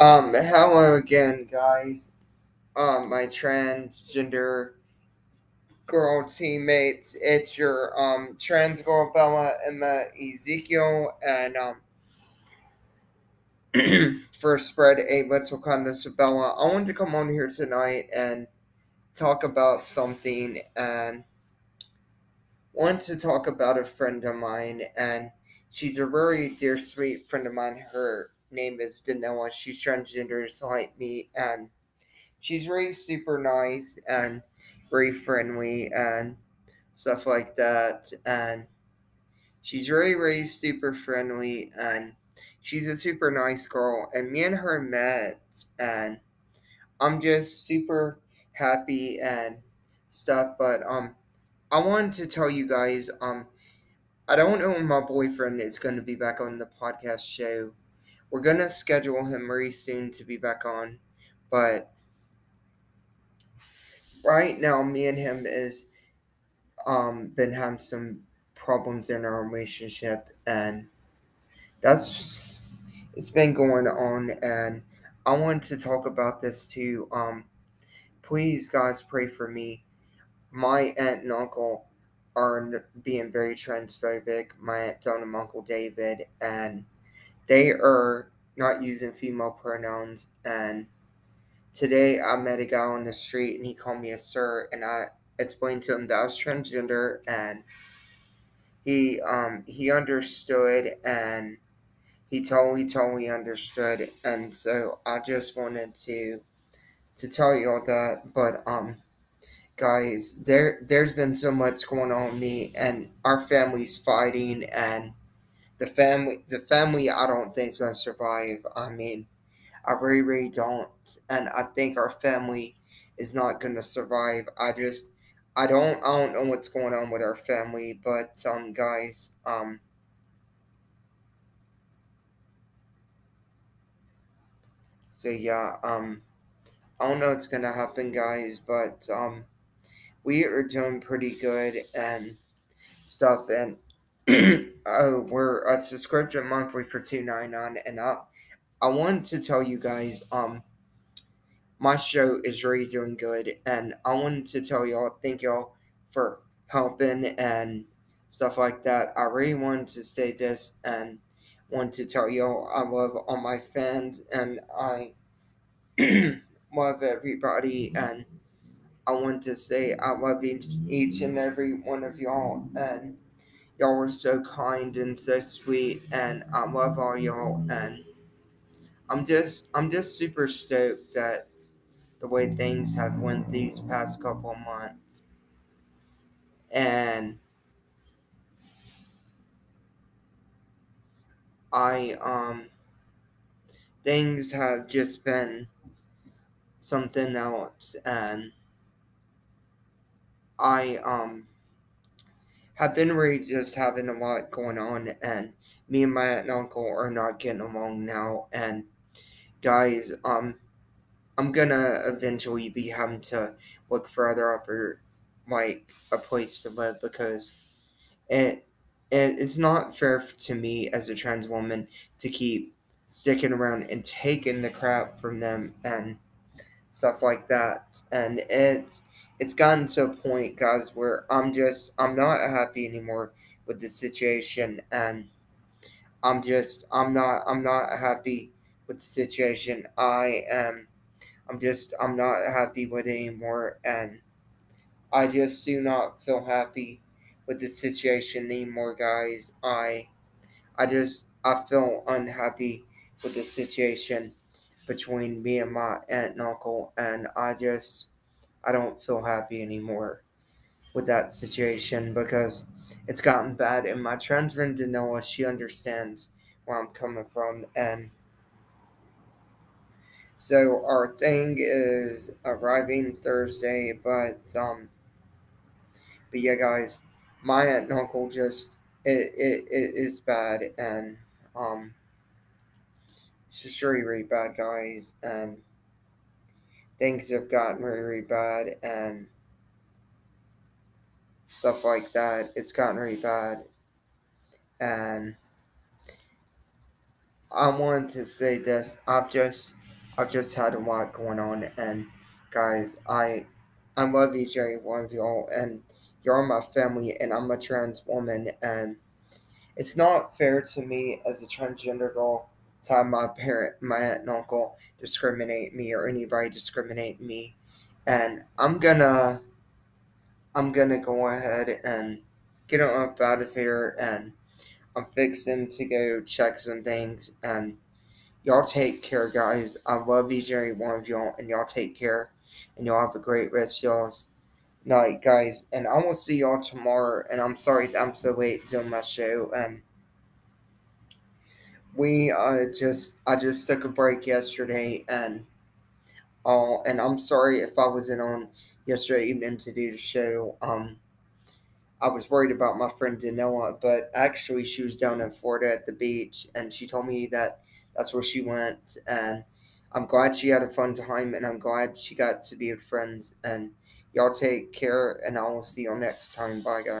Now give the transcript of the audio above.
Um, hello again, guys. Um, my transgender girl teammates. It's your um trans girl Bella Emma Ezekiel and um first spread a little kindness of Bella. I wanted to come on here tonight and talk about something and want to talk about a friend of mine and she's a very dear sweet friend of mine. Her name is Danella. She's transgender like me and she's really super nice and very friendly and stuff like that. And she's really, really super friendly and she's a super nice girl. And me and her met and I'm just super happy and stuff. But um I wanted to tell you guys, um I don't know when my boyfriend is gonna be back on the podcast show. We're gonna schedule him very soon to be back on, but right now me and him is um been having some problems in our relationship and that's it's been going on and I wanted to talk about this too. Um please guys pray for me. My aunt and uncle are being very transphobic. My aunt Dawn and uncle David and they are not using female pronouns. And today I met a guy on the street and he called me a sir and I explained to him that I was transgender and he um he understood and he totally totally understood. And so I just wanted to to tell you all that but um guys there there's been so much going on me and our family's fighting and the family the family I don't think is gonna survive. I mean I really really don't and I think our family is not gonna survive. I just I don't I don't know what's going on with our family, but um guys, um so yeah, um I don't know what's gonna happen guys, but um we are doing pretty good and stuff and oh we're a subscription monthly for two ninety nine and I I wanted to tell you guys um my show is really doing good and I wanted to tell y'all thank y'all for helping and stuff like that. I really wanted to say this and want to tell y'all I love all my fans and I love everybody and I want to say I love each, each and every one of y'all and y'all were so kind and so sweet and I love all y'all and I'm just I'm just super stoked at the way things have went these past couple months. And I um things have just been something else and I um have been really just having a lot going on and me and my aunt and uncle are not getting along now and guys um I'm gonna eventually be having to look further up or like a place to live because it it is not fair to me as a trans woman to keep sticking around and taking the crap from them and stuff like that. And it's it's gotten to a point, guys, where I'm just I'm not happy anymore with the situation and I'm just I'm not I'm not happy with the situation. I am I'm just I'm not happy with it anymore and I just do not feel happy with the situation anymore, guys. I I just I feel unhappy with the situation between me and my aunt and uncle and I just I don't feel happy anymore with that situation because it's gotten bad and my trans friend Danella she understands where I'm coming from and so our thing is arriving Thursday but um but yeah guys my aunt and uncle just it, it, it is bad and um it's just really really bad guys and things have gotten really bad and stuff like that. It's gotten really bad. And I wanted to say this. I've just I've just had a lot going on, and guys, I I love each and every one of y'all, and you're my family, and I'm a trans woman, and it's not fair to me as a transgender girl have my parent, my aunt and uncle discriminate me or anybody discriminate me, and I'm gonna I'm gonna go ahead and get up out of here, and I'm fixing to go check some things, and y'all take care, guys. I love each and every one of y'all, and y'all take care, and y'all have a great rest of y'all's night, guys. And I will see y'all tomorrow. And I'm sorry that I'm so late doing my show. And we uh, just, I just took a break yesterday, and uh, and I'm sorry if I wasn't on yesterday evening to do the show. Um, I was worried about my friend Danoa, but actually she was down in Florida at the beach, and she told me that that's where she went, and I'm glad she had a fun time, and I'm glad she got to be with friends. And y'all take care, and I will see y'all next time. Bye, guys.